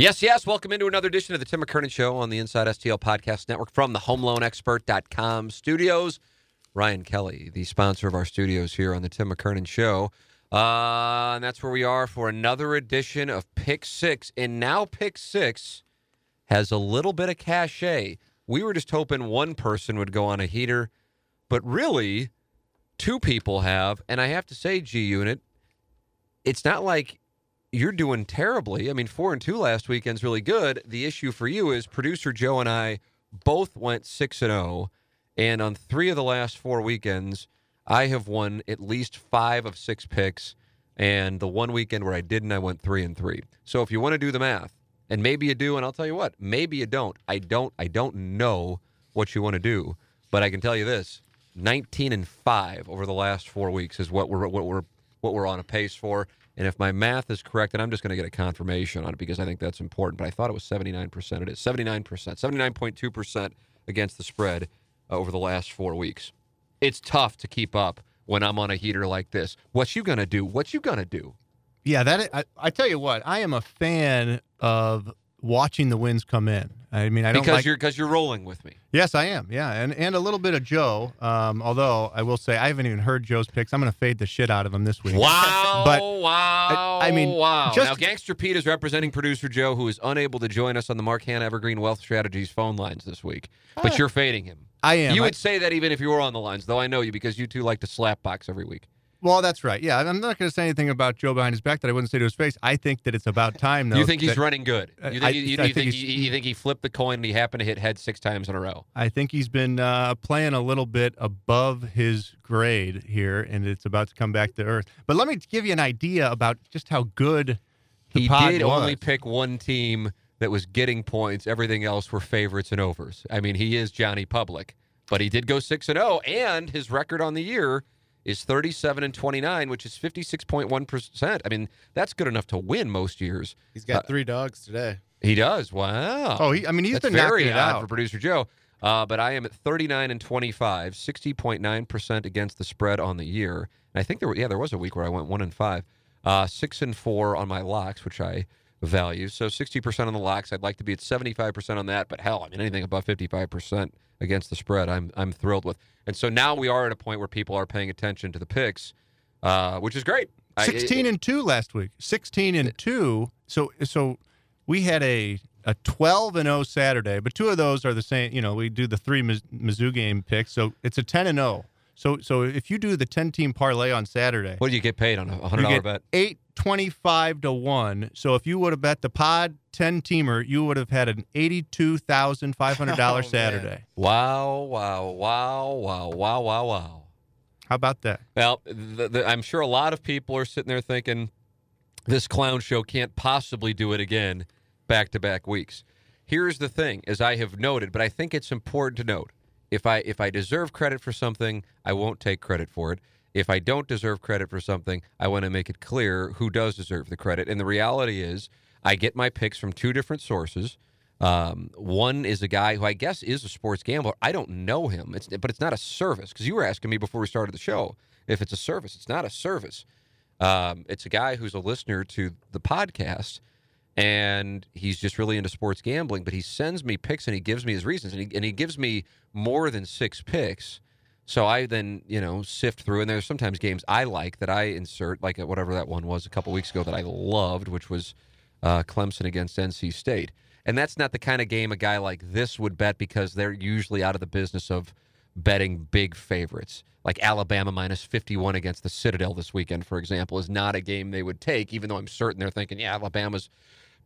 Yes, yes. Welcome into another edition of the Tim McKernan Show on the Inside STL Podcast Network from the HomeLoanExpert.com studios. Ryan Kelley, the sponsor of our studios here on the Tim McKernan Show. Uh, and that's where we are for another edition of Pick Six. And now Pick Six has a little bit of cachet. We were just hoping one person would go on a heater, but really, two people have. And I have to say, G Unit, it's not like you're doing terribly. I mean, four and two last weekend's really good. The issue for you is producer Joe and I both went six and zero, and on three of the last four weekends, I have won at least five of six picks. And the one weekend where I didn't, I went three and three. So if you want to do the math, and maybe you do, and I'll tell you what, maybe you don't. I don't. I don't know what you want to do, but I can tell you this: nineteen and five over the last four weeks is what we're what we're what we're on a pace for. And if my math is correct, and I'm just going to get a confirmation on it because I think that's important, but I thought it was 79%. It is 79%, 79.2% against the spread uh, over the last four weeks. It's tough to keep up when I'm on a heater like this. What you going to do? What you going to do? Yeah, that I, I tell you what, I am a fan of watching the wins come in. I mean, I don't because like, you're because you're rolling with me. Yes, I am. Yeah, and and a little bit of Joe. Um, although I will say I haven't even heard Joe's picks. I'm going to fade the shit out of him this week. Wow! But wow! I, I mean, wow! Just, now, Gangster Pete is representing producer Joe, who is unable to join us on the Mark Hannah Evergreen Wealth Strategies phone lines this week. But you're fading him. I am. You I- would say that even if you were on the lines, though I know you because you two like to slap box every week. Well, that's right. Yeah, I'm not going to say anything about Joe behind his back that I wouldn't say to his face. I think that it's about time, though. you think he's that- running good? You think, I- you, you, I think think, he, you think he flipped the coin and he happened to hit head six times in a row? I think he's been uh, playing a little bit above his grade here, and it's about to come back to earth. But let me give you an idea about just how good the He pod did was. only pick one team that was getting points. Everything else were favorites and overs. I mean, he is Johnny Public, but he did go six and zero, and his record on the year is thirty-seven and twenty-nine, which is fifty-six point one percent. I mean, that's good enough to win most years. He's got Uh, three dogs today. He does. Wow. Oh, he, I mean, he's That's been very odd out. for producer Joe. Uh, but I am at 39 and 25, 60.9% against the spread on the year. And I think there were, yeah, there was a week where I went one and five, uh, six and four on my locks, which I value. So 60% on the locks. I'd like to be at 75% on that. But hell, I mean, anything above 55% against the spread, I'm, I'm thrilled with. And so now we are at a point where people are paying attention to the picks, uh, which is great. I- 16 and 2 last week. 16 and 2. So so we had a a 12 and 0 Saturday, but two of those are the same, you know, we do the three Miz- Mizzou game picks. So it's a 10 and 0. So so if you do the 10 team parlay on Saturday, what do you get paid on a $100 bet? 825 to 1. So if you would have bet the pod 10 teamer, you would have had an $82,500 Oh, man. Saturday. Wow, wow, wow, wow, wow, wow, wow. How about that? Well, the, the, I'm sure a lot of people are sitting there thinking this clown show can't possibly do it again back to back weeks. Here's the thing, as I have noted, but I think it's important to note. If I if I deserve credit for something, I won't take credit for it. If I don't deserve credit for something, I want to make it clear who does deserve the credit. And the reality is, I get my picks from two different sources. Um, one is a guy who I guess is a sports gambler. I don't know him, it's, but it's not a service because you were asking me before we started the show if it's a service. It's not a service. Um, it's a guy who's a listener to the podcast, and he's just really into sports gambling. But he sends me picks and he gives me his reasons, and he, and he gives me more than six picks. So I then, you know, sift through, and there's sometimes games I like that I insert, like whatever that one was a couple weeks ago that I loved, which was uh, Clemson against NC State. And that's not the kind of game a guy like this would bet because they're usually out of the business of betting big favorites. Like Alabama minus 51 against the Citadel this weekend, for example, is not a game they would take, even though I'm certain they're thinking, yeah, Alabama's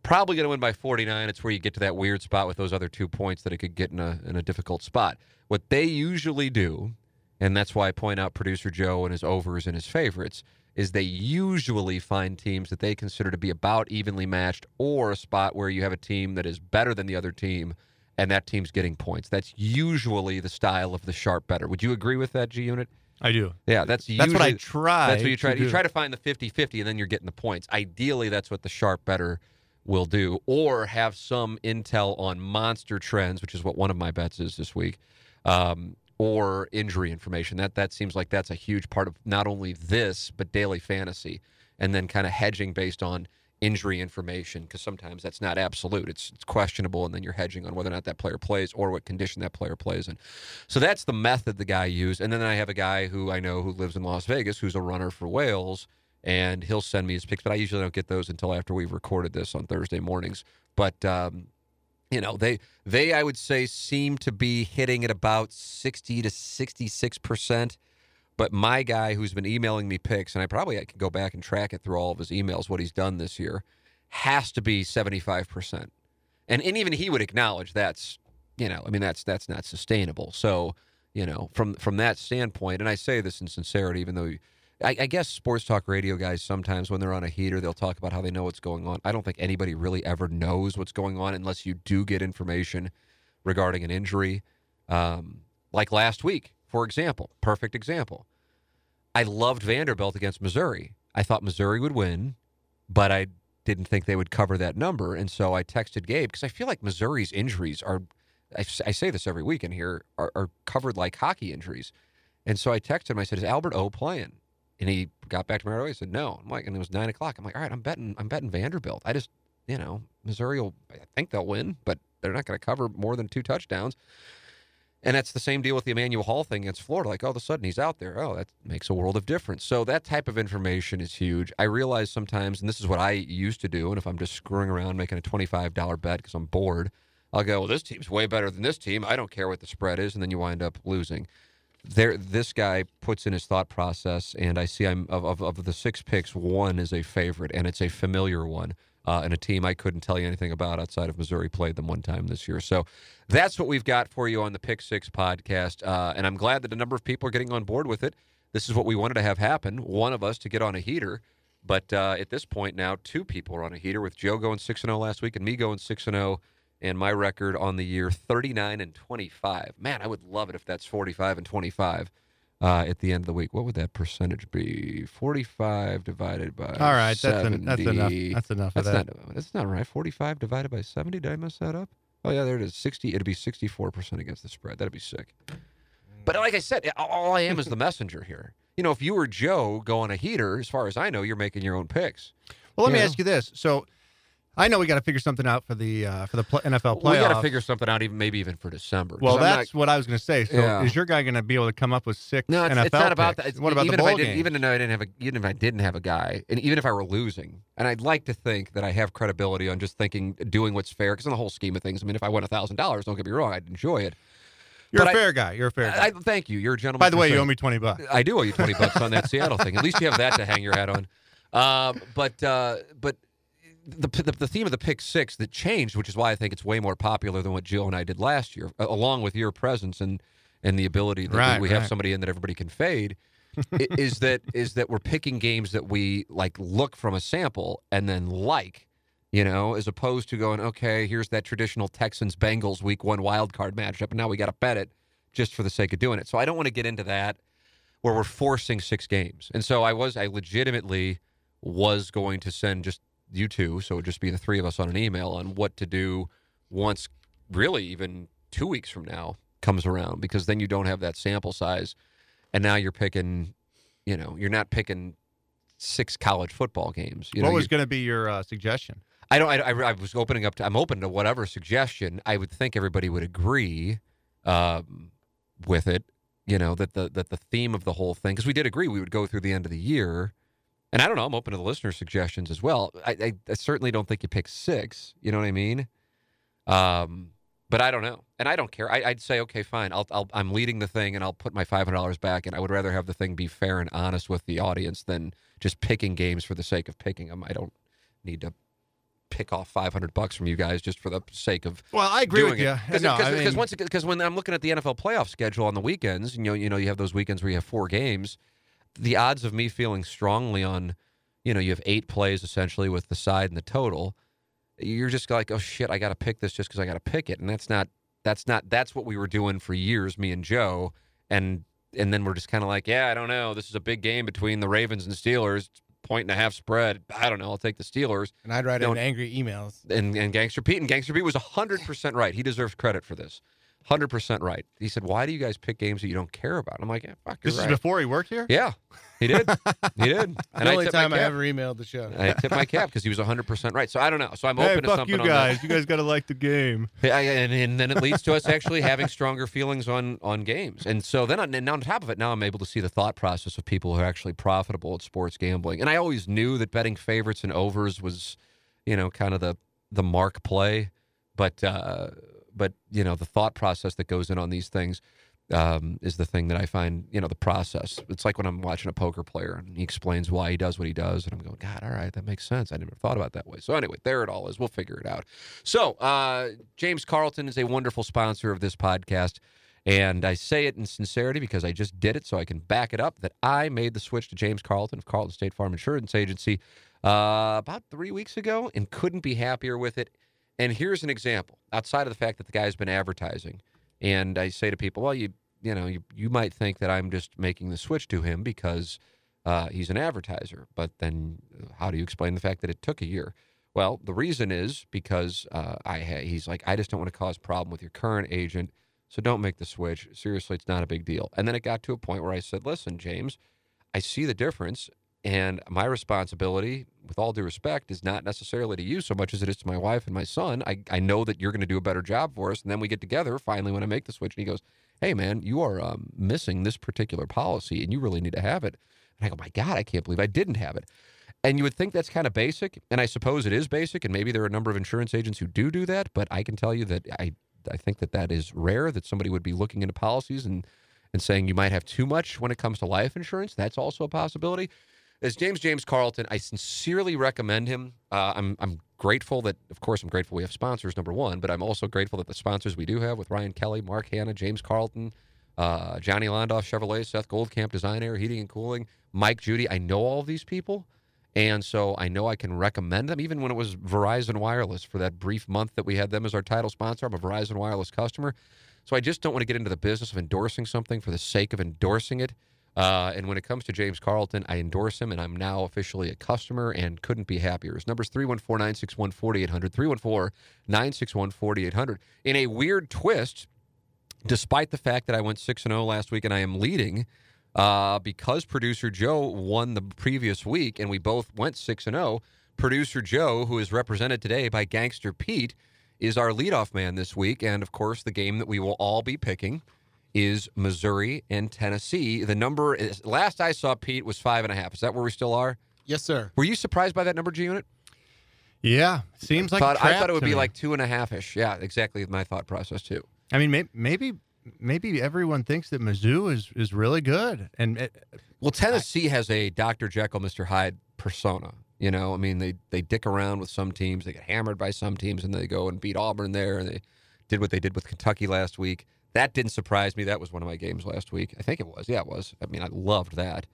probably going to win by 49. It's where you get to that weird spot with those other two points that it could get in a, in a difficult spot. What they usually do, and that's why I point out producer Joe and his overs and his favorites, is they usually find teams that they consider to be about evenly matched or a spot where you have a team that is better than the other team and that team's getting points. That's usually the style of the sharp bettor. Would you agree with that, G Unit? I do. Yeah, that's That's what I try. That's what you try. to You try to find the 50-50 and then you're getting the points. Ideally, that's what the sharp bettor will do, or have some intel on monster trends, which is what one of my bets is this week, um, or injury information. That that seems like that's a huge part of not only this but daily fantasy, and then kind of hedging based on injury information because sometimes that's not absolute. It's it's questionable, and then you're hedging on whether or not that player plays or what condition that player plays in. So that's the method the guy used. And then I have a guy who I know who lives in Las Vegas who's a runner for whales, and he'll send me his picks. But I usually don't get those until after we've recorded this on Thursday mornings. But um, you know, they they I would say seem to be hitting at about sixty to sixty six percent. But my guy who's been emailing me picks, and I probably I could go back and track it through all of his emails, what he's done this year, has to be seventy five percent. And and even he would acknowledge that's you know, I mean that's that's not sustainable. So, you know, from from that standpoint, and I say this in sincerity, even though I, I guess sports talk radio guys sometimes when they're on a heater, they'll talk about how they know what's going on. I don't think anybody really ever knows what's going on unless you do get information regarding an injury. Um, like last week, for example, perfect example. I loved Vanderbilt against Missouri. I thought Missouri would win, but I didn't think they would cover that number. And so I texted Gabe because I feel like Missouri's injuries are—I say this every week in here, are, are covered like hockey injuries. And so I texted him. I said, "Is Albert O playing?" And he got back to me right away. He said, "No." I'm like, and it was nine o'clock. I'm like, "All right, I'm betting. I'm betting Vanderbilt. I just, you know, Missouri will. I think they'll win, but they're not going to cover more than two touchdowns." And that's the same deal with the Emmanuel Hall thing against Florida. Like, all of a sudden he's out there. Oh, that makes a world of difference. So that type of information is huge. I realize sometimes, and this is what I used to do, and if I'm just screwing around making a $25 bet because I'm bored, I'll go, well, this team's way better than this team. I don't care what the spread is. And then you wind up losing. There, this guy puts in his thought process, and I see I'm of, of, of the six picks, one is a favorite, and it's a familiar one. Uh, and a team I couldn't tell you anything about outside of Missouri played them one time this year. So that's what we've got for you on the Pick Six podcast. Uh, and I'm glad that a number of people are getting on board with it. This is what we wanted to have happen. One of us to get on a heater. But uh, at this point now, two people are on a heater with Joe going 6 0 last week and me going 6 0. And my record on the year 39 and 25. Man, I would love it if that's 45 and 25 uh, at the end of the week. What would that percentage be? 45 divided by All right, that's, en- that's enough. That's enough That's that. not that's not right. Forty five divided by seventy. Did I mess that up? Oh yeah, there it is. Sixty. It'd be sixty four percent against the spread. That'd be sick. But like I said, all I am is the messenger here. You know, if you were Joe going a heater, as far as I know, you're making your own picks. Well, let me Yeah. ask you this. So, I know we got to figure something out for the uh, for the pl- NFL playoffs. We got to figure something out, even maybe even for December. Well, I'm not- that's what I was going to say. So, Yeah. is your guy going to be able to come up with six No, it's, NFL it's not about picks? that. It's, what about even the bowl if I didn't, games? even though I didn't have a, even if I didn't have a guy, and even if I were losing, and I'd like to think that I have credibility on just thinking, doing what's fair. Because in the whole scheme of things, I mean, if I won a thousand dollars, don't get me wrong, I'd enjoy it. You're but a I- fair guy. You're a fair guy. I, I thank you. You're a gentleman. By the way, you owe me twenty bucks. I do owe you twenty bucks on that Seattle thing. At least you have that to hang your hat on. Um, but uh, but the, the the theme of the pick six that changed, which is why I think it's way more popular than what Jill and I did last year, along with your presence and and the ability that Right, we have somebody in that everybody can fade. is that is that we're picking games that we like look from a sample and then like you know as opposed to going okay here's that traditional texans bengals week one wild card matchup and now we got to bet it just for the sake of doing it so i don't want to get into that where we're forcing six games. And so I was, I legitimately was going to send just you two, so it would just be the three of us on an email on what to do once, really, even two weeks from now comes around, because then you don't have that sample size. And now you're picking, you know, you're not picking six college football games. You what know, was going to be your uh, suggestion? I don't. I, I, I was opening up to. I'm open to whatever suggestion. I would think everybody would agree um, with it. You know that the that the theme of the whole thing because we did agree we would go through the end of the year, and I don't know. I'm open to the listener suggestions as well. I, I, I certainly don't think you pick six. You know what I mean? Um, but I don't know, and I don't care. I, I'd say okay, fine. I'll, I'll I'm leading the thing, and I'll put my five hundred dollars back. And I would rather have the thing be fair and honest with the audience than just picking games for the sake of picking them. I don't need to pick off 500 bucks from you guys just for the sake of Well, I agree with you. Because No, I mean- once because when I'm looking at the NFL playoff schedule on the weekends, you know, you know, you have those weekends where you have four games. The odds of me feeling strongly on, you know, you have eight plays essentially with the side and the total. You're just like, oh shit, I got to pick this just because I got to pick it, and that's not that's not that's what we were doing for years, me and Joe, and and then we're just kind of like, yeah, I don't know, this is a big game between the Ravens and Steelers, point and a half spread. I don't know, I'll take the Steelers. And I'd write Don't- in angry emails. And and Gangster Pete and Gangster Pete was hundred percent right. He deserves credit for this. Hundred percent right. He said, "Why do you guys pick games that you don't care about?" I'm like, "Yeah, fuck, This right." is before he worked here. Yeah, he did. he did. And the only my time I ever emailed the show. I tipped my cap because he was 100% right. So I don't know. So I'm Hey, open to something you guys. You guys got to like the game. Yeah, and, and then it leads to us actually having stronger feelings on on games. And so then on, and on top of it, now I'm able to see the thought process of people who are actually profitable at sports gambling. And I always knew that betting favorites and overs was, you know, kind of the the mark play. But uh, but you know the thought process that goes in on these things um, is the thing that I find, you know, the process. It's like when I'm watching a poker player and he explains why he does what he does, and I'm going, God, all right, that makes sense. I never thought about that way. So anyway, there it all is. We'll figure it out. So uh, James Carlton is a wonderful sponsor of this podcast. And I say it in sincerity because I just did it, so I can back it up that I made the switch to James Carlton of Carlton State Farm Insurance Agency uh, about three weeks ago and couldn't be happier with it. And here's an example outside of the fact that the guy's been advertising. And I say to people, well, you you know, you, you might think that I'm just making the switch to him because uh, he's an advertiser. But then how do you explain the fact that it took a year? Well, the reason is because uh, I he's like, I just don't want to cause problem with your current agent. So don't make the switch. Seriously, it's not a big deal. And then it got to a point where I said, listen, James, I see the difference. And my responsibility, with all due respect, is not necessarily to you so much as it is to my wife and my son. I, I know that you're going to do a better job for us. And then we get together finally when I make the switch. And he goes, Hey, man, you are um, missing this particular policy and you really need to have it. And I go, My God, I can't believe I didn't have it. And you would think that's kind of basic. And I suppose it is basic. And maybe there are a number of insurance agents who do do that. But I can tell you that I, I think that that is rare that somebody would be looking into policies and, and saying you might have too much when it comes to life insurance. That's also a possibility as James James Carlton, I sincerely recommend him. Uh, I'm I'm grateful that, of course, I'm grateful we have sponsors. Number one, but I'm also grateful that the sponsors we do have with Ryan Kelley, Mark Hannah, James Carlton, uh, Johnny Londoff, Chevrolet, Seth Goldcamp, Design Aire, Heating and Cooling, Mike Judy. I know all these people, and so I know I can recommend them. Even when it was Verizon Wireless for that brief month that we had them as our title sponsor, I'm a Verizon Wireless customer. So I just don't want to get into the business of endorsing something for the sake of endorsing it. Uh, and when it comes to James Carlton, I endorse him, and I'm now officially a customer and couldn't be happier. His number's 314 961 4800. 314 961 4800. In a weird twist, despite the fact that I went 6 0 last week and I am leading, uh, because producer Joe won the previous week and we both went 6 0, producer Joe, who is represented today by Gangster Pete, is our leadoff man this week. And of course, the game that we will all be picking is Missouri and Tennessee. The number is last I saw Pete was five and a half. Is that where we still are? Yes, sir. Were you surprised by that number, G Unit? Yeah, seems like thought, a I trap thought it would to be me. like two and a half ish. Yeah, exactly my thought process too. I mean, may- maybe maybe everyone thinks that Mizzou is is really good, and it, Well, Tennessee has a Dr. Jekyll, Mr. Hyde persona. You know, I mean, they they dick around with some teams, they get hammered by some teams, and they go and beat Auburn there, and they did what they did with Kentucky last week. That didn't surprise me. That was one of my games last week. I think it was. Yeah, it was. I mean, I loved that.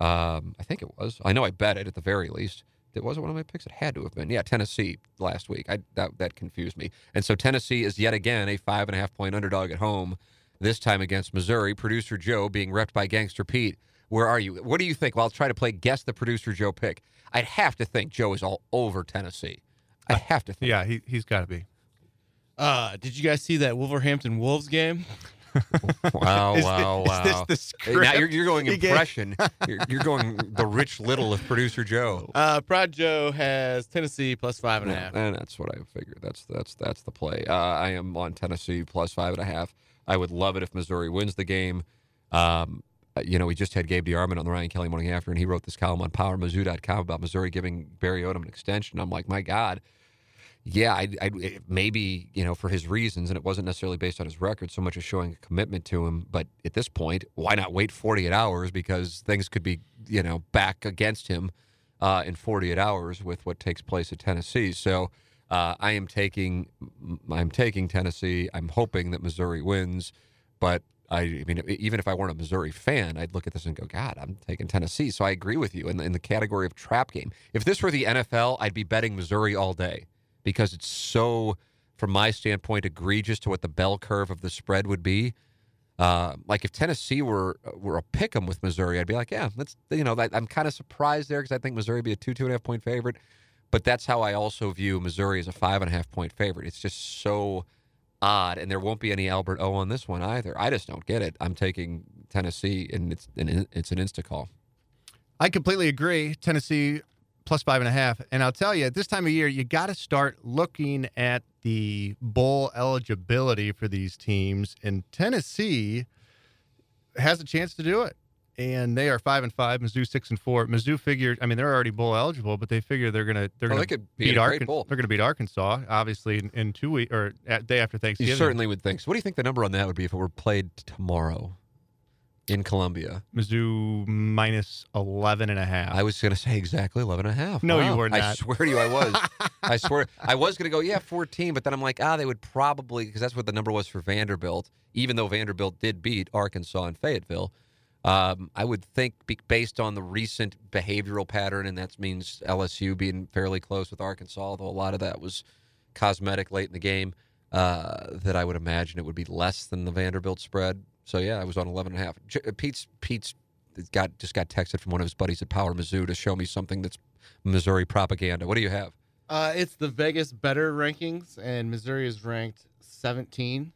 Um, I think it was. I know I bet it at the very least. It wasn't one of my picks. It had to have been. Yeah, Tennessee last week. I that that confused me. And so Tennessee is yet again a five and a half point underdog at home. This time against Missouri. Producer Joe being repped by Gangster Pete. Where are you? What do you think? Well, I'll try to play guess the producer Joe pick. I'd have to think Joe is all over Tennessee. I have to think. yeah, he he's got to be. Uh, did you guys see that Wolverhampton Wolves game? Wow, Is wow, is wow. this now you're, you're going impression. you're, you're going the Rich Little of producer Joe. Uh, Prod Joe has Tennessee plus five and a half. and that's what I figured. That's that's that's the play. Uh, I am on Tennessee plus five and a half. I would love it if Missouri wins the game. Um, uh, you know, we just had Gabe DeArmond on the Ryan Kelley Morning After, and he wrote this column on PowerMizzou.com about Missouri giving Barry Odom an extension. I'm like, my God. Yeah, I, I maybe you know for his reasons, and it wasn't necessarily based on his record so much as showing a commitment to him. But at this point, why not wait 48 hours because things could be you know back against him uh, in 48 hours with what takes place at Tennessee. So uh, I am taking I'm taking Tennessee. I'm hoping that Missouri wins, but I, I mean, even if I weren't a Missouri fan, I'd look at this and go, God, I'm taking Tennessee. So I agree with you in the, in the category of trap game. If this were the NFL, I'd be betting Missouri all day because it's so, from my standpoint, egregious to what the bell curve of the spread would be. Uh, like if Tennessee were were a pick 'em with Missouri, I'd be like, yeah, that's you know, I'm kind of surprised there because I think Missouri would be a two two and a half point favorite. But that's how I also view Missouri as a five and a half point favorite. It's just so odd, and there won't be any Albert O on this one either. I just don't get it. I'm taking Tennessee, and it's an it's an insta call. I completely agree. Tennessee plus five and a half. And I'll tell you, at this time of year, you got to start looking at the bowl eligibility for these teams. And Tennessee has a chance to do it. And they are five and five. Mizzou six and four. Mizzou figured. I mean, they're already bowl eligible, but they figure they're gonna they're Oh, gonna they could beat beat Arkansas. They're gonna beat Arkansas, obviously, in, in two weeks or at, day after Thanksgiving. You certainly would think. So, what do you think the number on that would be if it were played tomorrow in Columbia? Mizzou minus 11 and a half. I was going to say exactly 11 and a half. No, you were not. I swear to you, I was. I swear. I was going to go, yeah, 14, but then I'm like, ah, they would probably, because that's what the number was for Vanderbilt, even though Vanderbilt did beat Arkansas and Fayetteville. Um, I would think, based on the recent behavioral pattern, and that means LSU being fairly close with Arkansas, although a lot of that was cosmetic late in the game, uh, that I would imagine it would be less than the Vanderbilt spread. So yeah, I was on 11 and a half. J- uh, Pete's Pete's got just got texted from one of his buddies at Power Mizzou to show me something that's Missouri propaganda. What do you have? Uh, it's the Vegas better rankings, and Missouri is ranked 17.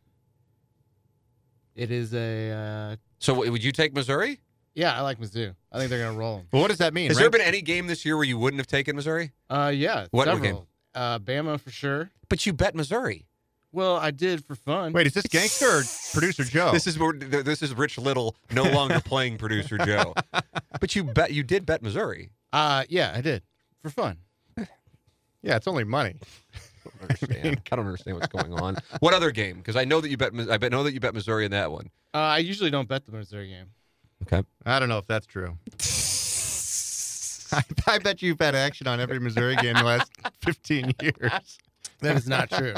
It is a uh, So would you take Missouri? yeah. I like Mizzou. I think they're gonna roll them. Well, what does that mean? Has there been any game this year where you wouldn't have taken Missouri? Uh, yeah, What several. game? Uh, Bama for sure. But you bet Missouri. Well, I did for fun. Wait, is this gangster or producer Joe? This is where- th- this is Rich Little no longer playing producer Joe. But you bet you did bet Missouri. Uh, yeah, I did for fun. yeah, it's only money. I don't understand. I don't understand what's going on. What other game? Because I know that you bet. Mis- I bet know that you bet Missouri in that one. Uh, I usually don't bet the Missouri game. Okay. I don't know if that's true. I, I bet you've had action on every Missouri game the last 15 years. That is not true.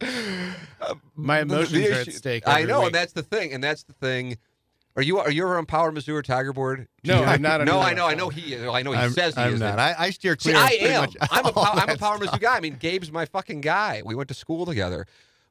My emotions the are at issue- stake. I know, week. and that's the thing. And that's the thing. Are you are you ever on Power Mizzou or Tiger Board? No, I'm not No, I know. I know he. I know he I'm, says he I'm is. not. I, I steer See, clear. of I am. much I'm a I'm a Power. Mizzou guy. I mean, Gabe's my fucking guy. We went to school together.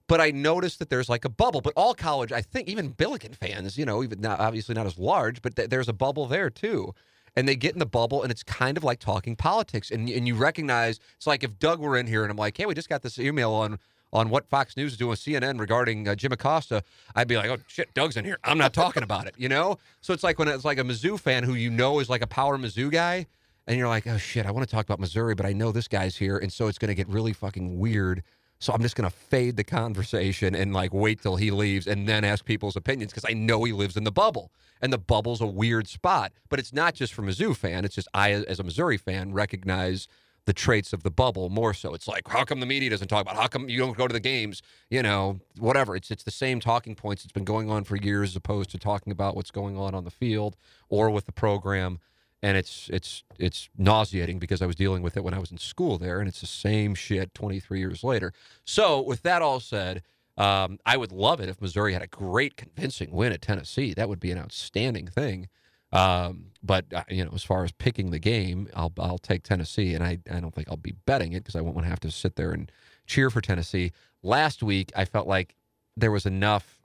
But I noticed that there's like a bubble. But all college, I think, even Billiken fans, you know, even not obviously not as large, but th- there's a bubble there too. And they get in the bubble, and it's kind of like talking politics. And and you recognize it's like if Doug were in here, and I'm like, hey, we just got this email on on what Fox News is doing CNN regarding uh, Jim Acosta, I'd be like, oh shit, Doug's in here. I'm not talking about it, you know. So it's like when it's like a Mizzou fan who you know is like a power Mizzou guy, and you're like, oh shit, I want to talk about Missouri, but I know this guy's here, and so it's going to get really fucking weird. So I'm just going to fade the conversation and like wait till he leaves and then ask people's opinions because I know he lives in the bubble. And the bubble's a weird spot. But it's not just for Mizzou fan. It's just I, as a Missouri fan, recognize the traits of the bubble more so. It's like, how come the media doesn't talk about? How come you don't go to the games? You know, whatever. It's it's the same talking points. It's been going on for years, as opposed to talking about what's going on on the field or with the program. And it's it's it's nauseating because I was dealing with it when I was in school there, and it's the same shit 23 years later. So, with that all said, um, I would love it if Missouri had a great, convincing win at Tennessee. That would be an outstanding thing. Um, but uh, you know, as far as picking the game, I'll I'll take Tennessee, and I I don't think I'll be betting it because I won't want to have to sit there and cheer for Tennessee. Last week, I felt like there was enough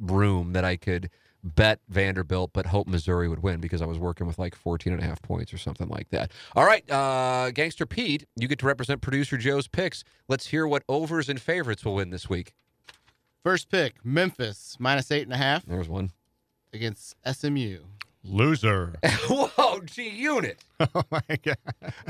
room that I could bet Vanderbilt, but hope Missouri would win because I was working with like 14 and a half points or something like that. All right, uh, Gangster Pete, you get to represent producer Joe's picks. Let's hear what overs and favorites will win this week. First pick, Memphis minus eight and a half There's one. against SMU. Loser. Whoa, G Unit. oh my god.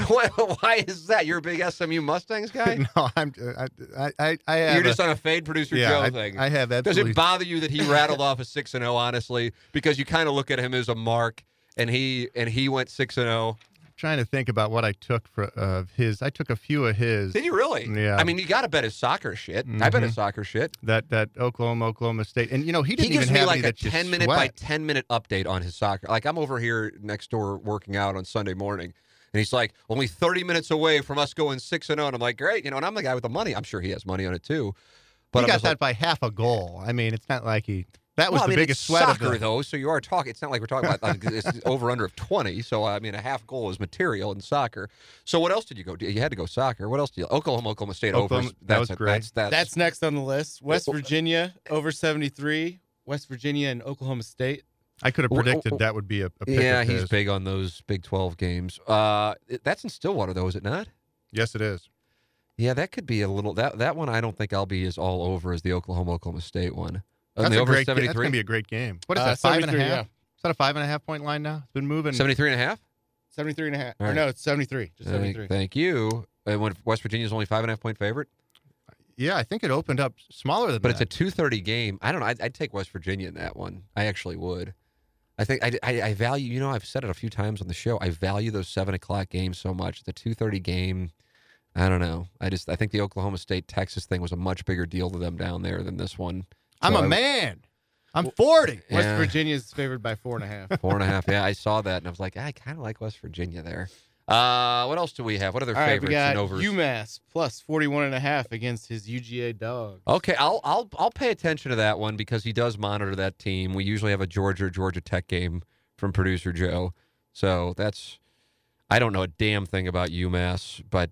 Why, why is that? You're a big SMU Mustangs guy? No, I'm. Uh, I. I. I, I have You're a- just on a fade producer yeah, Joe I, thing. I have that. Does it bother you that he rattled off a six and zero? Honestly, because you kind of look at him as a mark, and he and he went six and oh. zero. Trying to think about what I took for of his. I took a few of his. Did you really? Yeah. I mean, you got to bet his soccer shit. I bet his Mhm. soccer shit. That that Oklahoma Oklahoma State, and you know he He didn't gives even me have like a ten minute by ten minute update on his soccer. Like I'm over here next door working out on Sunday morning, and he's like only thirty minutes away from us going six and zero. And I'm like, great, you know. And I'm the guy with the money. I'm sure he has money on it too. But he I'm got that like, by half a goal. I mean, it's not like he. That was well, I mean, biggest it's sweat soccer, of the. though. So you are talking. It's not like we're talking about like, it's over under of twenty. So I mean, a half goal is material in soccer. So what else did you go? You had to go soccer. What else did you? Oklahoma, Oklahoma State Oklahoma- over. that That's was a- great. That's that's, That's next on the list. West Virginia over 73. West Virginia and Oklahoma State. I could have predicted well, that would be a, a pick yeah. He's big on those Big Twelve games. Uh, that's in Stillwater, though, is it not? Yes, it is. Yeah, that could be a little. That that one I don't think I'll be as all over as the Oklahoma Oklahoma State one. That's the a over great. ga- That's going to be a great game. What is Uh, that? Five and a 73, half. Is that a five and a half point line now? It's been moving. 73 and a half? 73 and a half. All Or no, it's 73. Just Thank, 73. thank you. And when West Virginia's only five and a half point favorite, Yeah, I think it opened up smaller than but it's a two thirty game. I don't know. I'd, I'd take West Virginia in that one. I actually would. I think I, I, I value. You know, I've said it a few times on the show. I value those seven o'clock games so much. The two thirty game. I don't know. I just I think the Oklahoma State Texas thing was a much bigger deal to them down there than this one. I'm So a I- man. I'm 40. West Virginia is favored by four and a half. Four and a half. Yeah, I saw that and I was like, I kind of like West Virginia there. Uh, what else do we have? What other All right, we favorites got and overs? UMass plus 41 and a half against his UGA dog. Okay, I'll I'll I'll pay attention to that one because he does monitor that team. We usually have a Georgia Georgia Tech game from producer Joe, so that's I don't know a damn thing about UMass, but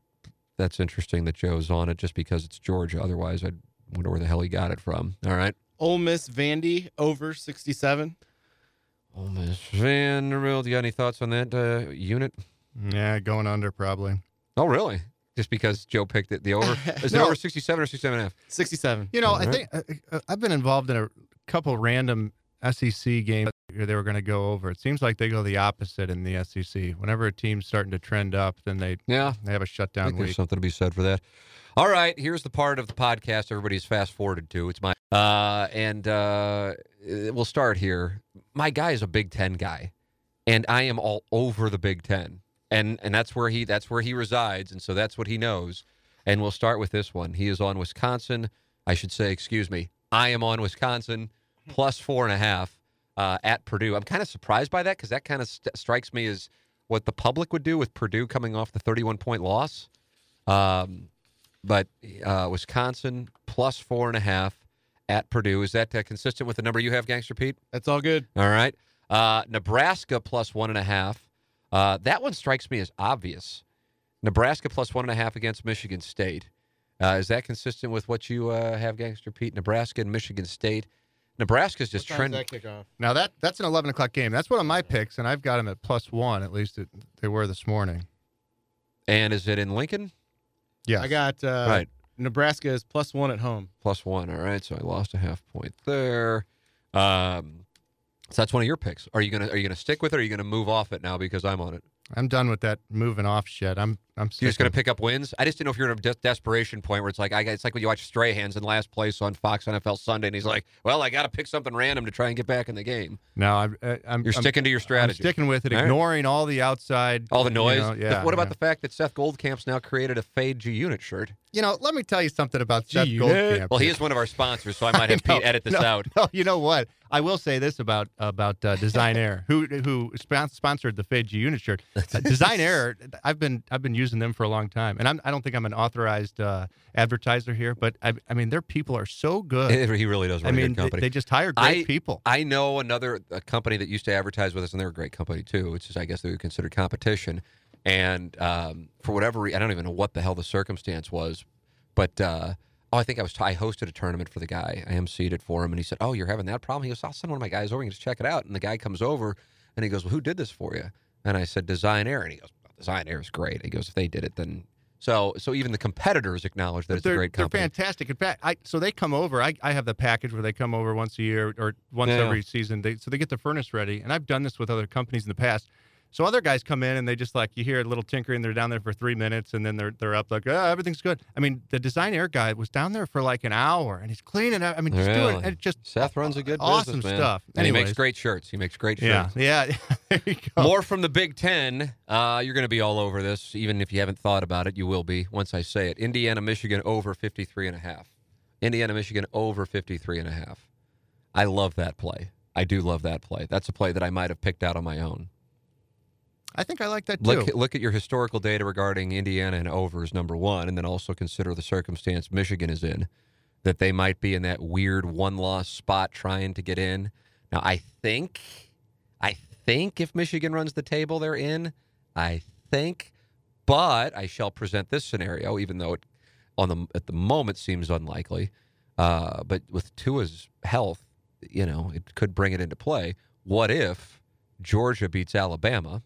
that's interesting that Joe's on it just because it's Georgia. Otherwise, I'd wonder where the hell he got it from. All right, Ole Miss Vandy over 67. Ole Miss Vanderbilt. You got any thoughts on that uh, unit? Yeah, going under probably. Oh, really? Just because Joe picked it, the over is it over sixty-seven or sixty-seven and a half? 67. You know, All I right. think uh, uh, I've been involved in a couple random SEC games where they were going to go over. It seems like they go the opposite in the SEC. Whenever a team's starting to trend up, then they Yeah, they have a shutdown think there's something to be said for that. All right, here's the part of the podcast everybody's fast forwarded to. It's my uh, and uh, we'll start here. My guy is a Big Ten guy, and I am all over the Big Ten, and and that's where he that's where he resides, and so that's what he knows. And we'll start with this one. He is on Wisconsin. I should say, excuse me. I am on Wisconsin plus four and a half uh, at Purdue. I'm kind of surprised by that because that kind of st- strikes me as what the public would do with Purdue coming off the 31 point loss. Um, but uh, Wisconsin plus four and a half at Purdue. Is that uh, consistent with the number you have, Gangster Pete? That's all good. All right. Uh, Nebraska plus one and a half. Uh, that one strikes me as obvious. Nebraska plus one and a half against Michigan State. Uh, is that consistent with what you uh, have, Gangster Pete? Nebraska and Michigan State. Nebraska's just trending. that? Now that that's an 11 o'clock game. That's one of my picks, and I've got them at plus one. At least it, they were this morning. And is it in Lincoln? Yeah, I got uh, right. Nebraska is plus one at home. plus one. All right, so I lost a half point there. Um, so that's one of your picks. Are you gonna are you gonna stick with it? or Are you gonna move off it now because I'm on it? I'm done with that moving off shit. I'm I'm You're just gonna pick up wins. I just didn't know if you're in a des- desperation point where it's like I it's like when you watch Strahan's in last place on Fox NFL Sunday, and he's like, "Well, I got to pick something random to try and get back in the game." No, I'm uh, I'm You're I'm- sticking to your I'm strategy. sticking with it, All right. ignoring all the outside, All the you noise. know, The- what about yeah. the fact that Seth Goldcamp's now created a Fade G Unit shirt? You know, let me tell you something about Seth Gee, Goldcamp. Well, he is one of our sponsors, so I might have I know. Pete edit this no, out. No, you know what? I will say this about about uh, Design Aire, who who spon- sponsored the Fade G Unit shirt. Uh, Design Aire, I've been I've been using them for a long time, and I'm, I don't think I'm an authorized uh, advertiser here, but I, I mean their people are so good. he really does I mean they, they just hire great I- people. I know another a company that used to advertise with us, and they're a great company too. Which is, I guess, they would consider competition. And um, for whatever reason, I don't even know what the hell the circumstance was, but uh, oh, I think I was I hosted a tournament for the guy. I emceed it for him, and he said, "Oh, you're having that problem?" He goes, "I'll send one of my guys over and just check it out." And the guy comes over, and he goes, "Well, who did this for you?" And I said, "Design Aire." And he goes, "Design Aire is great." He goes, "If they did it, then." So, so even the competitors acknowledge that it's they're, a great company. they're fantastic. In fact, I, so they come over. I, I have the package where they come over once a year or once Yeah. every season. They, so they get the furnace ready, and I've done this with other companies in the past. So other guys come in and they just like you hear a little tinkering. They're down there for three minutes, and then they're they're up like, oh, everything's good. I mean, the Design Aire guy was down there for like an hour, and he's cleaning up. I mean, just doing Really? and it just Seth runs a good awesome business, man. stuff. And he makes great shirts. He makes great shirts. yeah, yeah. there you go. More from the Big Ten. Uh, you're going to be all over this, even if you haven't thought about it. You will be once I say it. Indiana, Michigan over 53 and a half. Indiana, Michigan over 53 and a half. I love that play. I do love that play. That's a play that I might have picked out on my own. I think I like that too. Look, look at your historical data regarding Indiana and overs, number one, and then also consider the circumstance Michigan is in. that they might be in that weird one loss spot trying to get in. Now, I think, I think if Michigan runs the table, they're in. I think, but I shall present this scenario, even though it on the at the moment seems unlikely. Uh, but with Tua's health, you know, it could bring it into play. What if Georgia beats Alabama,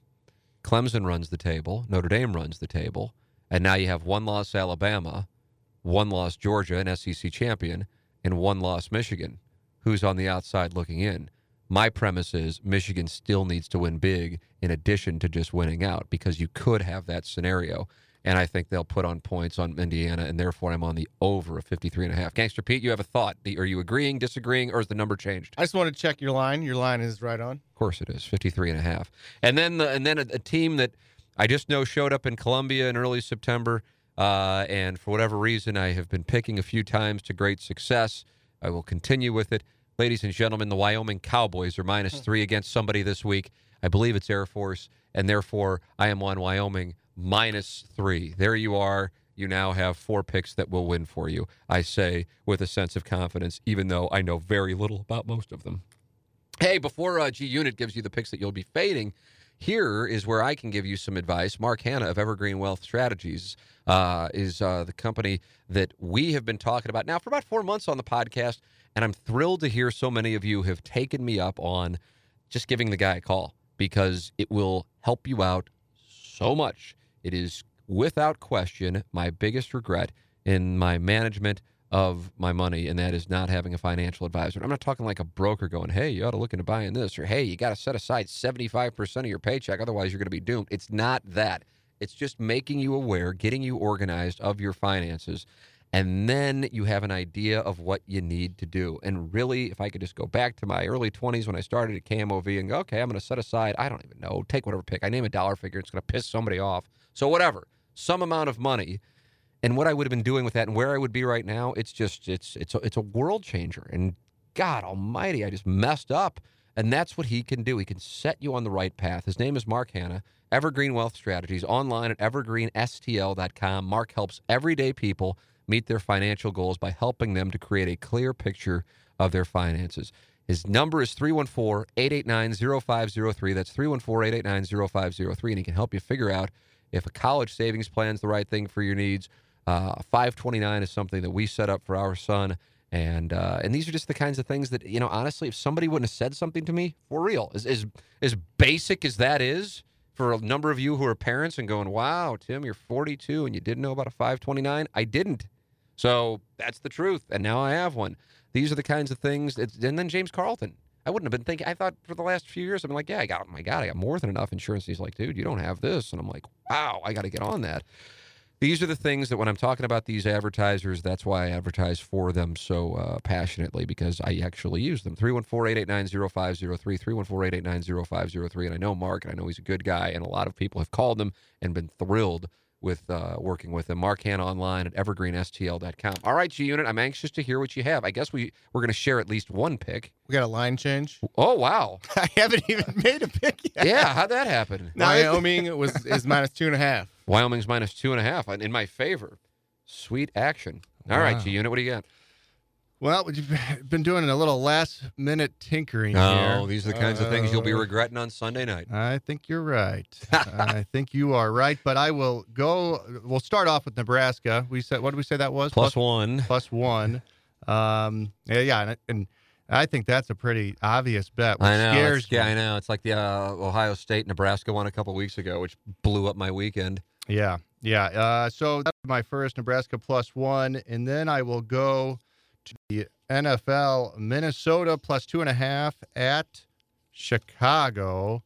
Clemson runs the table, Notre Dame runs the table, and now you have one loss Alabama, one loss Georgia, an SEC champion, and one loss Michigan, who's on the outside looking in. My premise is Michigan still needs to win big in addition to just winning out because you could have that scenario. And I think they'll put on points on Indiana, and therefore I'm on the over of 53 and a half. Gangster Pete, you have a thought. Are you agreeing, disagreeing, or is the number changed? I just want to check your line. Your line is right on. Of course it is, 53 and a half. And then the, and then a, a team that I just know showed up in Columbia in early September, uh, and for whatever reason I have been picking a few times to great success. I will continue with it. Ladies and gentlemen, the Wyoming Cowboys are minus three against somebody this week. I believe it's Air Force, and therefore I am on Wyoming minus three. There you are. You now have four picks that will win for you. I say with a sense of confidence, even though I know very little about most of them. Hey, before uh, G Unit gives you the picks that you'll be fading, here is where I can give you some advice. Mark Hannah of Evergreen Wealth Strategies uh, is uh, the company that we have been talking about now for about four months on the podcast. And I'm thrilled to hear so many of you have taken me up on just giving the guy a call because it will help you out so much. It is without question my biggest regret in my management of my money, and that is not having a financial advisor. I'm not talking like a broker going, hey, you ought to look into buying this, or hey, you got to set aside 75% of your paycheck, otherwise you're going to be doomed. It's not that. It's just making you aware, getting you organized of your finances, and then you have an idea of what you need to do. And really, if I could just go back to my early 20s when I started at KMOV and go, okay, I'm going to set aside, I don't even know, take whatever pick. I name a dollar figure, it's going to piss somebody off. So whatever, some amount of money and what I would have been doing with that and where I would be right now, it's just it's it's a, it's a world changer. And God Almighty, I just messed up. And that's what he can do. He can set you on the right path. His name is Mark Hannah, Evergreen Wealth Strategies, online at evergreenstl.com. Mark helps everyday people meet their financial goals by helping them to create a clear picture of their finances. His number is 314 889 0503. That's 314 889 0503. And he can help you figure out if a college savings plan is the right thing for your needs uh, 529 is something that we set up for our son. And uh, and these are just the kinds of things that you know. Honestly, if somebody wouldn't have said something to me for real, as as as basic as that is for a number of you who are parents and going, "Wow, Tim, you're 42 and you didn't know about a 529," I didn't. So that's the truth, and now I have one. These are the kinds of things. And then James Carlton. I wouldn't have been thinking. I thought for the last few years, I'm like, yeah, I got. Oh my God, I got more than enough insurance. He's like, dude, you don't have this, and I'm like, wow, I got to get on that these are the things that when I'm talking about these advertisers, that's why I advertise for them so uh, passionately because I actually use them. 314 889 0503, 314 889 0503. And I know Mark, and I know he's a good guy, and a lot of people have called him and been thrilled with uh, working with him. Mark Hannah online at evergreenstl.com. All right, G Unit, I'm anxious to hear what you have. I guess we, we're going to share at least one pick. We got a line change. Oh, wow. I haven't even made a pick yet. Yeah, how'd that happen? Wyoming was is minus two and a half. Wyoming's minus two and a half in my favor. Sweet action. All right, Wow. G Unit, what do you got? Well, we've been doing a little last minute tinkering No, here. these are the kinds of things you'll be Uh, regretting on Sunday night. I think you're right. I think you are right, but I will go. We'll start off with Nebraska. We said, what did we say that was? Plus one. plus one. Um, yeah, yeah, and, and I think that's a pretty obvious bet. I know. Yeah, me. I know. It's like the uh, Ohio State Nebraska one a couple weeks ago, which blew up my weekend. Yeah, yeah. Uh, so that's my first Nebraska plus one, and then I will go to the NFL Minnesota plus two and a half at Chicago.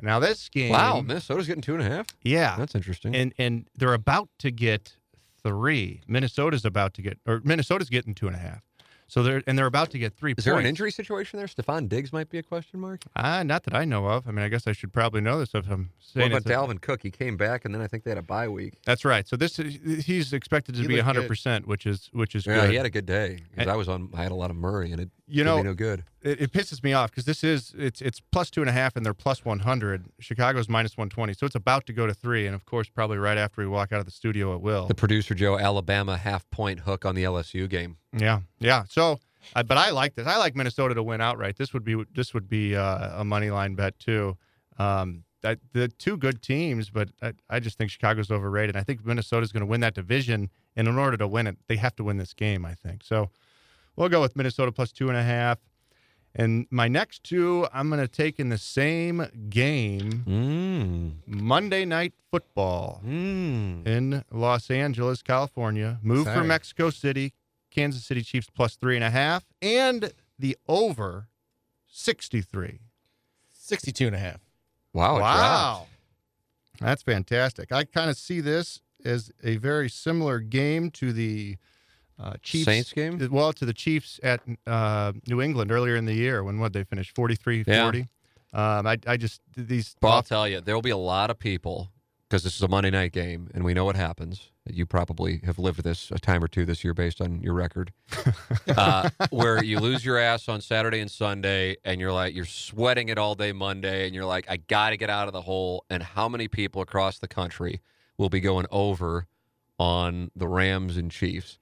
Now this game, Wow, Minnesota's getting two and a half. yeah, That's interesting. and and they're about to get three. Minnesota's about to get, or Minnesota's getting two and a half. So they're and they're about to get three. Is there an injury situation there? Stefon Diggs might be a question mark. Uh, not that I know of. I mean, I guess I should probably know this if I'm saying. What saying about it's a- Dalvin Cook? He came back, and then I think they had a bye week. That's right. So this is, he's expected to He be looked 100, percent which is which is Yeah, good. he had a good day. 'cause And- I was on. I had a lot of Murray, and it You know, no good. it, it pisses me off because this is it's it's plus two and a half and they're plus one hundred. Chicago's minus one twenty, so it's about to go to three, and of course, probably right after we walk out of the studio, it will. The producer Joe Alabama half point hook on the LSU game. Yeah, yeah. So, uh, but I like this. I like Minnesota to win outright. This would be this would be uh, a money line bet too. Um, that the two good teams, but I, I just think Chicago's overrated. I think Minnesota's going to win that division, and in order to win it, they have to win this game. I think so. We'll go with Minnesota plus two and a half. And my next two, I'm going to take in the same game Mm. Monday Night Football Mm. in Los Angeles, California. Move Sorry. for Mexico City, Kansas City Chiefs plus three and a half, and the over 63. 62 and a half. Wow. it dropped. That's fantastic. I kind of see this as a very similar game to the uh, Chiefs. Saints game? Well, to the Chiefs at uh, New England earlier in the year when what they finished 43 Yeah. 40. Um, I, I just, these. Well, I'll tell you, there will be a lot of people because this is a Monday night game, and we know what happens. You probably have lived this a time or two this year based on your record, uh, where you lose your ass on Saturday and Sunday, and you're like, you're sweating it all day Monday, and you're like, I got to get out of the hole. And how many people across the country will be going over on the Rams and Chiefs?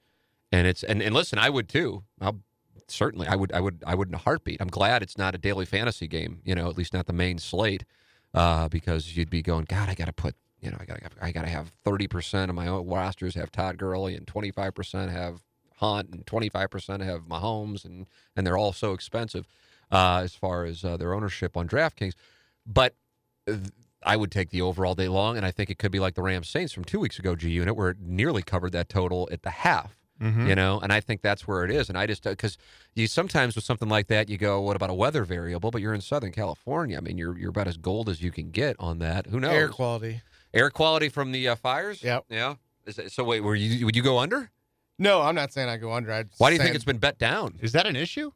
And it's and, and listen, I would too. I'll, certainly, I would, I would, I would in a heartbeat. I'm glad it's not a daily fantasy game. You know, at least not the main slate uh, because you'd be going, God, I got to put, you know, I got to, I got to have thirty percent of my rosters have Todd Gurley and twenty five percent have Hunt and twenty five percent have Mahomes, and and they're all so expensive uh, as far as uh, their ownership on DraftKings. But uh, I would take the over all day long, and I think it could be like the Rams Saints from two weeks ago, G Unit, where it nearly covered that total at the half Mhm. you know and i think that's where it is and i just because you sometimes with something like that you go what about a weather variable but you're in southern california i mean you're you're about as gold as you can get on that who knows Air quality. Air quality from the uh, fires Yeah, yeah Is it, so wait were you would you go under No, I'm not saying I go under. I'd why do you think it's been bet down Is that an issue?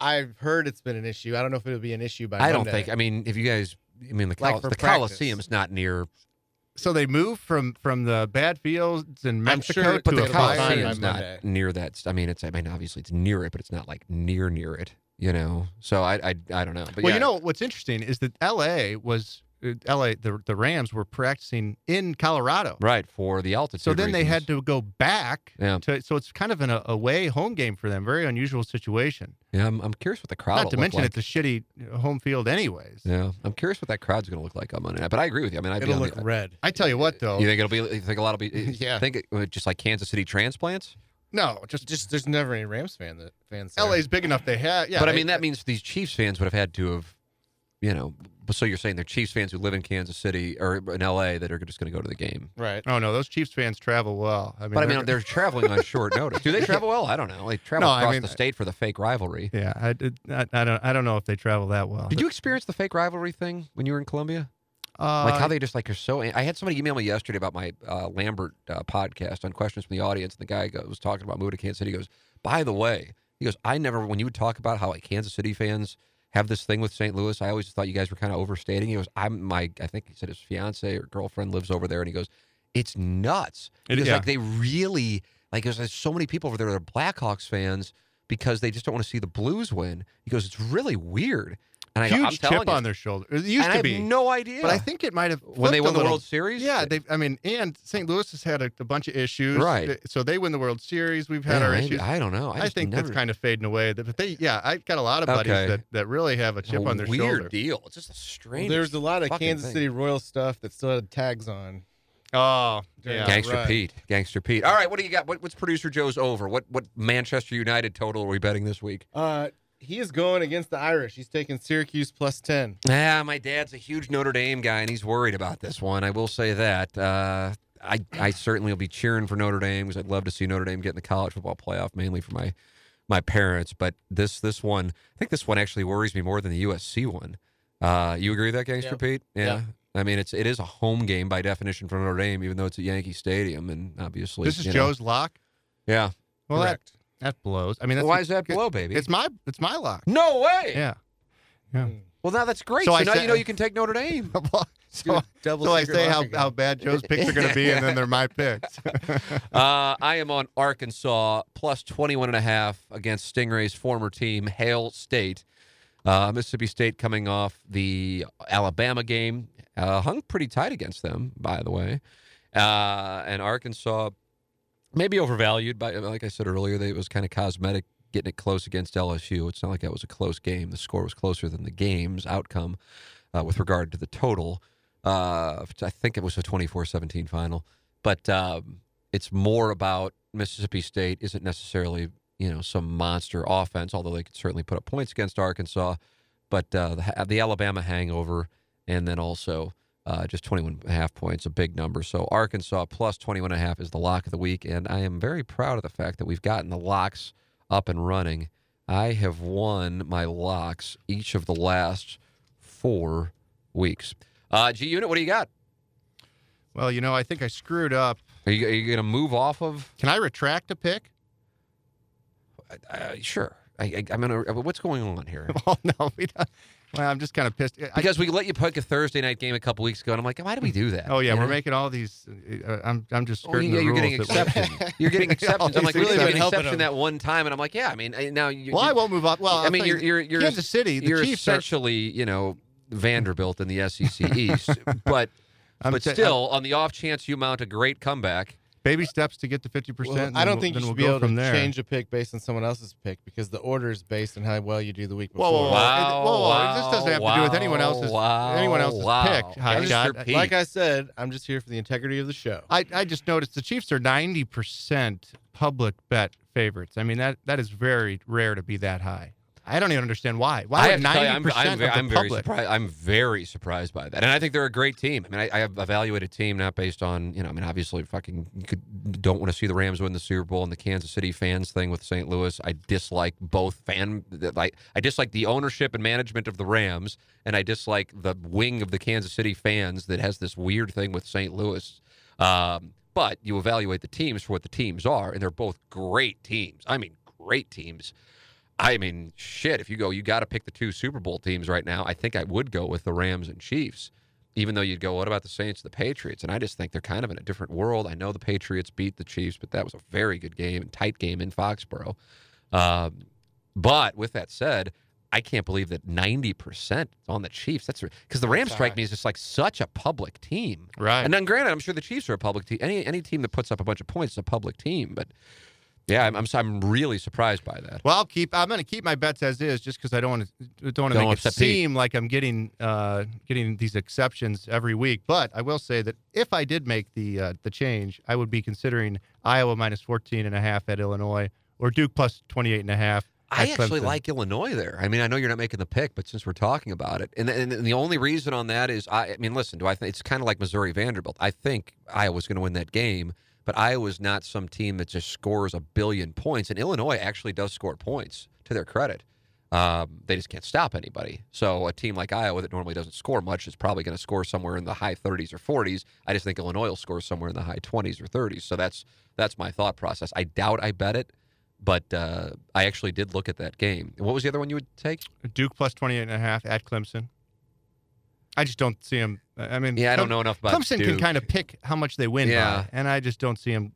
I've heard it's been an issue. I don't know if it'll be an issue by i don't think i mean if you guys i mean the, Like Col- for the practice. coliseum's not near So they moved from from the bad fields in Mexico sure- to but the a it'll be fine fire. coliseum's not Monday. near that i mean it's i mean obviously it's near it but it's not like near near it you know so i i, I don't know but well, yeah, you know what's interesting is that L.A. was L.A. The the Rams were practicing in Colorado, right for the altitude so then they had to go back. Yeah. To, so it's kind of an away home game for them. Very unusual situation. yeah i'm, I'm curious what the crowd Not will to look mention like. it's a shitty uh, home field, anyways. Yeah, I'm curious what that crowd's going to look like on Monday night. But I agree with you. I mean, I'd be it'll on look the, red. I tell you what, though, You think it'll be? You think a lot will be? Yeah. Think it, uh, just like Kansas City transplants. no, just Just there's never any Rams fan that fans. there. L.A.'s big enough. They have, yeah. but I mean, that means these Chiefs fans would have had to have, you know. But So you're saying they're Chiefs fans who live in Kansas City or in LA that are just going to go to the game. right. Oh no, those Chiefs fans travel well. I mean, But I they're- mean, they're traveling on short notice. Do they travel well? I don't know. They travel No, I across mean- the state for the fake rivalry. yeah, I, did- I, I don't, I don't know if they travel that well. Did you experience the fake rivalry thing when you were in Columbia? Uh, like how they just like are so. I had somebody email me yesterday about my uh, Lambert uh, podcast on questions from the audience. And the guy go, was talking about moving to Kansas City. He goes, by the way, he goes, I never when you would talk about how like Kansas City fans have this thing with St. Louis, I always thought you guys were kind of overstating. He goes, I'm my I think he said his fiance or girlfriend lives over there, and he goes, it's nuts. It- Because yeah. like they really like there's, there's so many people over there that are Blackhawks fans because they just don't want to see the Blues win. He goes, it's really weird. And I go, I'm huge chip you, on their shoulder. It used and to I be, have no idea. but I think it might have when they flipped a won the little. World Series, Yeah, they. I mean, and St. Louis has had a, a bunch of issues. Right. So they win the World Series. We've had Yeah, our maybe. issues. I don't know. I, I, think never, that's kind of fading away. But they, yeah, I've got a lot of buddies Okay. that, that really have a chip a on their weird shoulder. deal. It's just a Well, strange. there's a lot of Kansas thing. City Royal stuff that still had tags on. Oh, Yeah. yeah. Gangster right. Pete, Gangster Pete. All right, what do you got? What, what's producer Joe's over? What what Manchester United total are we betting this week? Uh, he is going against the Irish. He's taking Syracuse plus ten. Yeah, my dad's a huge Notre Dame guy, and he's worried about this one. I will say that. Uh, I I certainly will be cheering for Notre Dame because I'd love to see Notre Dame get in the college football playoff, mainly for my my parents. But this this one, I think this one actually worries me more than the USC one. Uh, you agree with that, Gangster Yep. Pete? Yeah. Yep. I mean, it's it is a home game by definition for Notre Dame, even though it's at Yankee Stadium, and obviously This is you know- Joe's lock. Yeah. Well, Correct. that blows. I mean, that's Why is that blow, baby? It's my it's my lock. no way. Yeah. Yeah. Well, now that's great. So So, now you know you can take Notre Dame. So, so I say how, how bad Joe's picks are going to be, and then they're my picks. Uh, I am on Arkansas plus 21 and a half against Stingrays' former team, Hail State. Uh, Mississippi State coming off the Alabama game, uh, hung pretty tight against them, by the way. Uh, and Arkansas maybe overvalued by, like I said earlier, it was kind of cosmetic getting it close against LSU. It's not like that was a close game. The score was closer than the game's outcome uh, with regard to the total. Uh, I think it was a 24 17 final. But um, it's more about Mississippi State isn't necessarily you know some monster offense, although they could certainly put up points against Arkansas. But uh, the, the Alabama hangover, and then also uh, just 21 and a half points, a big number. So Arkansas plus 21 and a half is the lock of the week, and I am very proud of the fact that we've gotten the locks up and running. I have won my locks each of the last four weeks. Uh, G Unit, what do you got? well, you know, I think I screwed up. Are you, you going to move off of? Can I retract a pick? Uh, sure. I, I, I'm gonna. What's going on here? well, no, we don't. Well, I'm just kind of pissed. I- Because we let you pick a Thursday night game a couple weeks ago, and I'm like, why do we do that? oh yeah, You we're know? making all these. Uh, I'm I'm just Oh, yeah, the you're getting that we- exceptions. You're getting exceptions. I'm like, really, we exceptions. an Helping exception them. that one time, and I'm like, yeah. I mean, now you. Well, I won't move up. Well, I mean, you're you, you're you're Kansas City. The you're Chiefs are. essentially, you know, Vanderbilt in the SEC East, but I'm but t- still, on the off chance you mount a great comeback, baby steps to get to 50 Well, percent. I don't think you should we'll be able to there. change a pick based on someone else's pick because the order is based on how well you do the week before. Whoa, whoa, whoa. Wow, whoa, whoa, wow, This doesn't have to do with anyone else's wow, anyone else's wow. pick. Hi, Mr. Scott. Pete. Like I said, I'm just here for the integrity of the show. I, I just noticed the Chiefs are 90 percent public bet favorites. I mean that that is very rare to be that high. I don't even understand why. Why I would have to tell you, 90 I'm, percent of the I'm very public? surprised. I'm very surprised by that, and I think they're a great team. I mean, I, I have evaluated a team not based on you know. I mean, obviously, fucking you could don't want to see the Rams win the Super Bowl and the Kansas City fans thing with St. Louis. I dislike both fan. Like I dislike the ownership and management of the Rams, and I dislike the wing of the Kansas City fans that has this weird thing with St. Louis. Um, but you evaluate the teams for what the teams are, and they're both great teams. I mean, great teams. I mean, shit, if you go, you got to pick the two Super Bowl teams right now. I think I would go with the Rams and Chiefs, even though you'd go, what about the Saints and the Patriots? And I just think they're kind of in a different world. I know the Patriots beat the Chiefs, but that was a very good game and tight game in Foxborough. Um, but with that said, I can't believe that 90% on the Chiefs. That's because the Rams strike me as just like such a public team. Right. And then, granted, I'm sure the Chiefs are a public team. Any any team that puts up a bunch of points is a public team. But yeah, I'm I'm, I'm really surprised by that. Well, I'll keep. I'm going to keep my bets as is, just because I don't want to don't want to make it upset Pete. seem like I'm getting uh, getting these exceptions every week. But I will say that if I did make the uh, the change, I would be considering Iowa minus 14 and a half at Illinois or Duke plus 28 and a half. I actually Clemson. like Illinois there. I mean, I know you're not making the pick, but since we're talking about it, and, and, and the only reason on that is, I, I mean, listen, do I think it's kind of like Missouri Vanderbilt? I think Iowa's going to win that game, but Iowa's not some team that just scores a billion points, and Illinois actually does score points to their credit. Um, they just can't stop anybody. So a team like Iowa that normally doesn't score much is probably going to score somewhere in the high 30s or 40s. I just think Illinois will score somewhere in the high 20s or 30s. So that's that's my thought process. I doubt I bet it, but uh, I actually did look at that game. What was the other one you would take? Duke plus 28 and a half at Clemson. I just don't see them. I mean, Yeah, I don't know enough about Clemson can kind of pick how much they win Yeah. by, and I just don't see them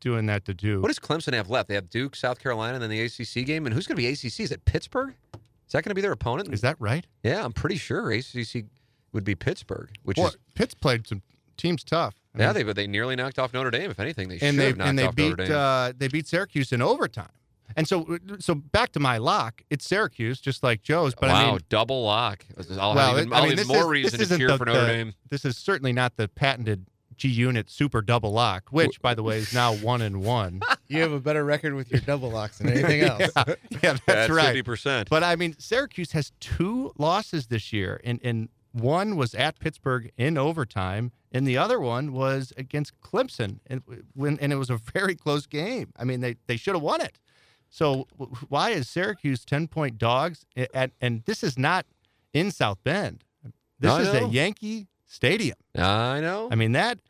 doing that to Duke. What does Clemson have left? They have Duke, South Carolina, and then the ACC game. And who's going to be ACC? Is it Pittsburgh? Is that going to be their opponent? Is that right? yeah, I'm pretty sure ACC would be Pittsburgh, which Well, is Pitt's played some teams tough. I yeah. mean, They they nearly knocked off Notre Dame. If anything, they should and they have knocked and they off beat Notre Dame. uh, they beat Syracuse in overtime. And so uh, so back to my lock, it's Syracuse, just like Joe's. But wow, I mean, double lock. I'll well, have even, I mean, have this more is- reason to isn't cheer the- for Notre the- Dame. this is certainly not the patented G Unit Super Double Lock, which, by the way, is now one and one. You have a better record with your double locks than anything else. yeah, yeah, that's right. Fifty percent. But I mean, Syracuse has two losses this year, and and one was at Pittsburgh in overtime, and the other one was against Clemson, and when and it was a very close game. I mean, they they should have won it. So why is Syracuse ten point dogs? At, and this is not in South Bend. This I is know. a Yankee Stadium. I know. I mean that.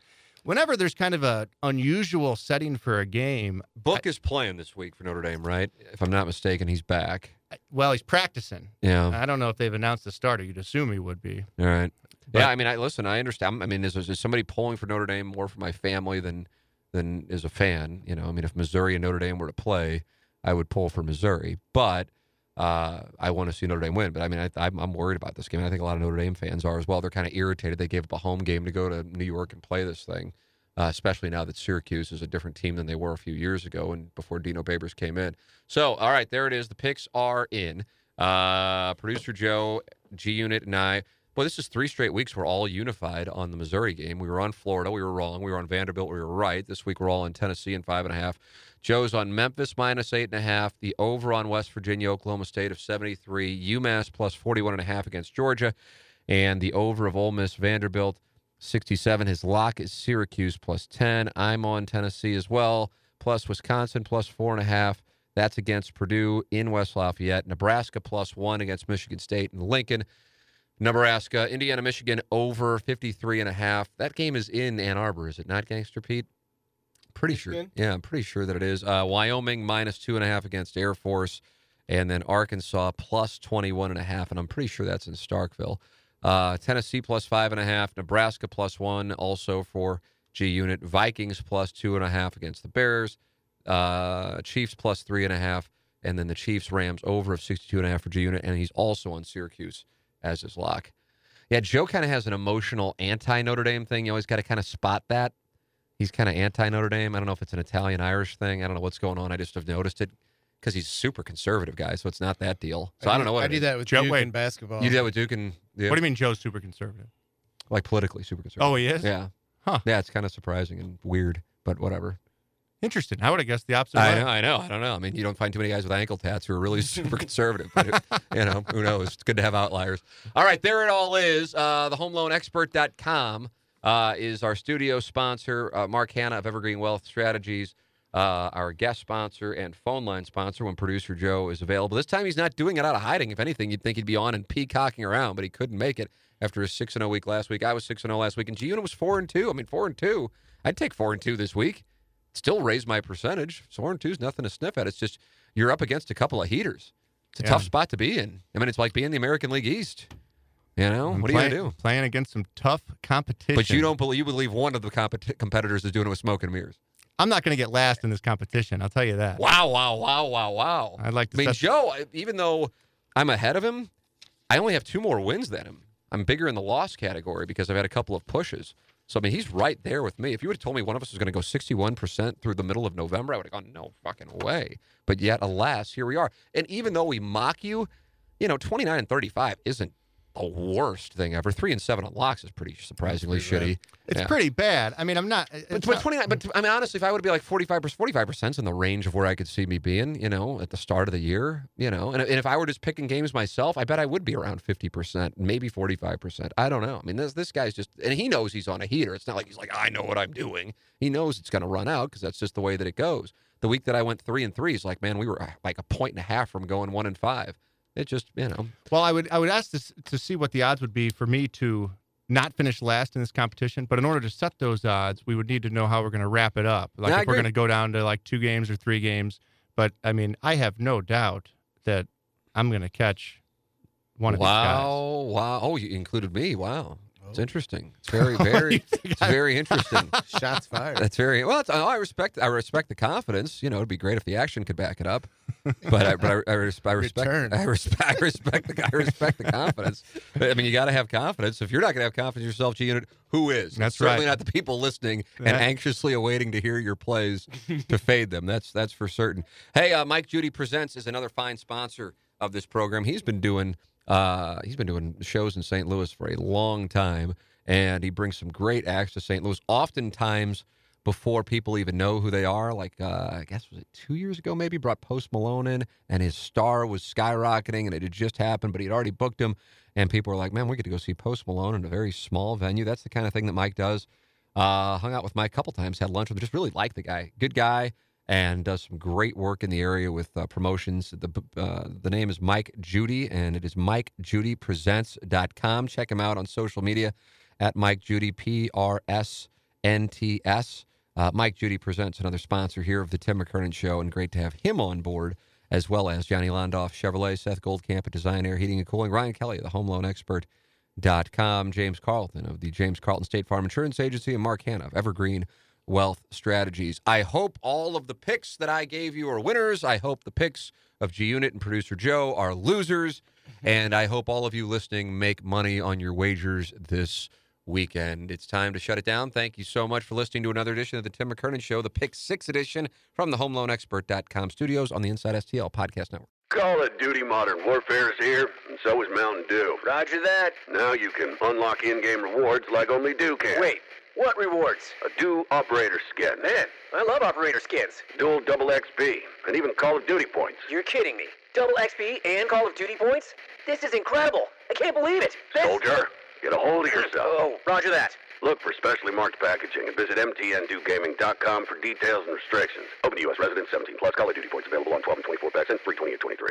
Whenever there's kind of a unusual setting for a game, Book is playing this week for Notre Dame, right? If I'm not mistaken, he's back. well, he's practicing. Yeah. I don't know if they've announced the starter. You'd assume he would be. All right. But- yeah, I mean, I listen. I understand. I mean, is, is somebody pulling for Notre Dame more for my family than than is a fan? You know, I mean, if Missouri and Notre Dame were to play, I would pull for Missouri, but uh, I want to see Notre Dame win. But I mean, I, I'm, I'm worried about this game. I think a lot of Notre Dame fans are as well. They're kind of irritated. They gave up a home game to go to New York and play this thing, uh, especially now that Syracuse is a different team than they were a few years ago and before Dino Babers came in. So, all right, there it is. The picks are in. Uh, Producer Joe, G Unit, and I. Well, this is three straight weeks. We're all unified on the Missouri game. We were on Florida. We were wrong. We were on Vanderbilt. We were right. This week we're all on Tennessee and five and a half. Joe's on Memphis minus eight and a half. The over on West Virginia, Oklahoma State of 73. UMass plus 41 and a half against Georgia. And the over of Ole Miss Vanderbilt 67. His lock is Syracuse plus 10. I'm on Tennessee as well. Plus Wisconsin plus four and a half. That's against Purdue in West Lafayette. Nebraska plus one against Michigan State and Lincoln. Nebraska, Indiana, Michigan over 53 and a half. That game is in Ann Arbor, is it not, Gangster Pete? Pretty Michigan? sure. Yeah, I'm pretty sure that it is. Uh, Wyoming minus two and a half against Air Force, and then Arkansas plus 21 and a half, and I'm pretty sure that's in Starkville. Uh, Tennessee plus five and a half, Nebraska plus one, also for G Unit. Vikings plus two and a half against the Bears. Uh, Chiefs plus three and a half, and then the Chiefs Rams over of 62 and a half for G Unit, and he's also on Syracuse as his lock. Yeah, Joe kind of has an emotional anti Notre Dame thing. You always got to kind of spot that. He's kind of anti Notre Dame. I don't know if it's an Italian Irish thing. I don't know what's going on. I just have noticed it because he's a super conservative guy, so it's not that deal. So I, don't know what I do that with Joe, Duke wait. in basketball. You do that with Duke and yeah, What do you mean Joe's super conservative? like politically super conservative. Oh, he is? yeah, Huh. yeah. It's kind of surprising and weird, but whatever. Interesting. I would have guessed the opposite. I know, I know, I don't know. I mean, you don't find too many guys with ankle tats who are really super conservative, but it, you know, who knows? It's good to have outliers. All right, there it all is. Uh, the homeloanexpert.com uh, is our studio sponsor. Uh, Mark Hannah of Evergreen Wealth Strategies, uh, our guest sponsor and phone line sponsor when producer Joe is available. This time he's not doing it out of hiding. If anything, you'd think he'd be on and peacocking around, but he couldn't make it after his 6 0 week last week. I was 6 0 last week, and G Unit was 4 and 2. I mean, 4 and 2. I'd take 4 and 2 this week still raise my percentage. Four and two is nothing to sniff at. It's just you're up against a couple of heaters. It's a Yeah. tough spot to be in. I mean, it's like being in the American League East. You know, I'm what are you gonna do? Playing against some tough competition. But you don't believe you believe one of the compet- competitors is doing it with smoke and mirrors. I'm not going to get last in this competition. I'll tell you that. Wow, wow, wow, wow, wow. I'd like to I mean, set- Joe, even though I'm ahead of him, I only have two more wins than him. I'm bigger in the loss category because I've had a couple of pushes. So I mean, he's right there with me. If you would have told me one of us was going to go 61% through the middle of November, I would have gone, no fucking way. But yet, alas, here we are. And even though we mock you, you know, 29 and 35 isn't the worst thing ever. Three and seven on locks is pretty surprisingly shitty. It's Yeah. pretty bad. I mean, I'm not. But, but not- 29, but I mean, honestly, if I would be like 45 45 percent in the range of where I could see me being, you know, at the start of the year, you know, and, and if I were just picking games myself, I bet I would be around 50 percent, maybe 45 percent. I don't know. I mean, this this guy's just, and he knows he's on a heater. It's not like he's like, I know what I'm doing. He knows it's going to run out because that's just the way that it goes. The week that I went three and three, he's like, man, we were uh, like a point and a half from going one and five. It just, you know, Well, I would I would ask this to see what the odds would be for me to not finish last in this competition. But in order to set those odds, we would need to know how we're going to wrap it up. Like if we're going to go down to like two games or three games. But I mean, I have no doubt that I'm going to catch one of these guys. wow, wow. Oh, you included me. Wow. It's interesting. It's very, very, it's very interesting. Shots fired. That's very well. It's, I respect. I respect the confidence. You know, it'd be great if the action could back it up. But I, but I, I, res- I respect. Return. I respect. I respect the. I respect the confidence. I mean, you got to have confidence. If you're not going to have confidence in yourself, G Unit, who is? That's certainly right. not the people listening and anxiously awaiting to hear your plays to fade them. That's that's for certain. Hey, uh, Mike Judy presents is another fine sponsor of this program. He's been doing. Uh, he's been doing shows in St. Louis for a long time, and he brings some great acts to St. Louis. Oftentimes, before people even know who they are, like uh, I guess was it two years ago, maybe brought Post Malone in, and his star was skyrocketing, and it had just happened, but he'd already booked him, and people were like, "Man, we get to go see Post Malone in a very small venue." That's the kind of thing that Mike does. Uh, hung out with Mike a couple times, had lunch with him. Just really liked the guy, good guy, and does some great work in the area with uh, promotions. The uh, the name is Mike Judy, and it is MikeJudyPresents.com. Check him out on social media at Mike Judy P R S N T S. Uh, Mike Judy presents another sponsor here of the Tim McKernan Show, and great to have him on board, as well as Johnny Londoff, Chevrolet, Seth Goldcamp at Design Aire Heating and Cooling, Ryan Kelley, the home loan expert Dot com. James Carlton of the James Carlton State Farm Insurance Agency and Mark Hannah of Evergreen Wealth Strategies. I hope all of the picks that I gave you are winners. I hope the picks of G Unit and producer Joe are losers. Mm-hmm. And I hope all of you listening make money on your wagers this weekend. It's time to shut it down. Thank you so much for listening to another edition of the Tim McKernan Show, the Pick Six edition from the HomeLoanExpert.com studios on the Inside STL Podcast Network. Call of Duty Modern Warfare is here, and so is Mountain Dew. Roger that. Now you can unlock in-game rewards like only Dew can. Wait, what rewards? A Dew Operator Skin. Man, I love operator skins. Dual double XP, and even Call of Duty points. You're kidding me. Double XP and Call of Duty points? This is incredible. I can't believe it. This- Soldier, get a hold of yourself. Oh, roger that. Look for specially marked packaging and visit mtndewgaming.com for details and restrictions. Open to U.S. residents 17 plus. Call of Duty points available on 12 and 24 packs and free 20 and 23.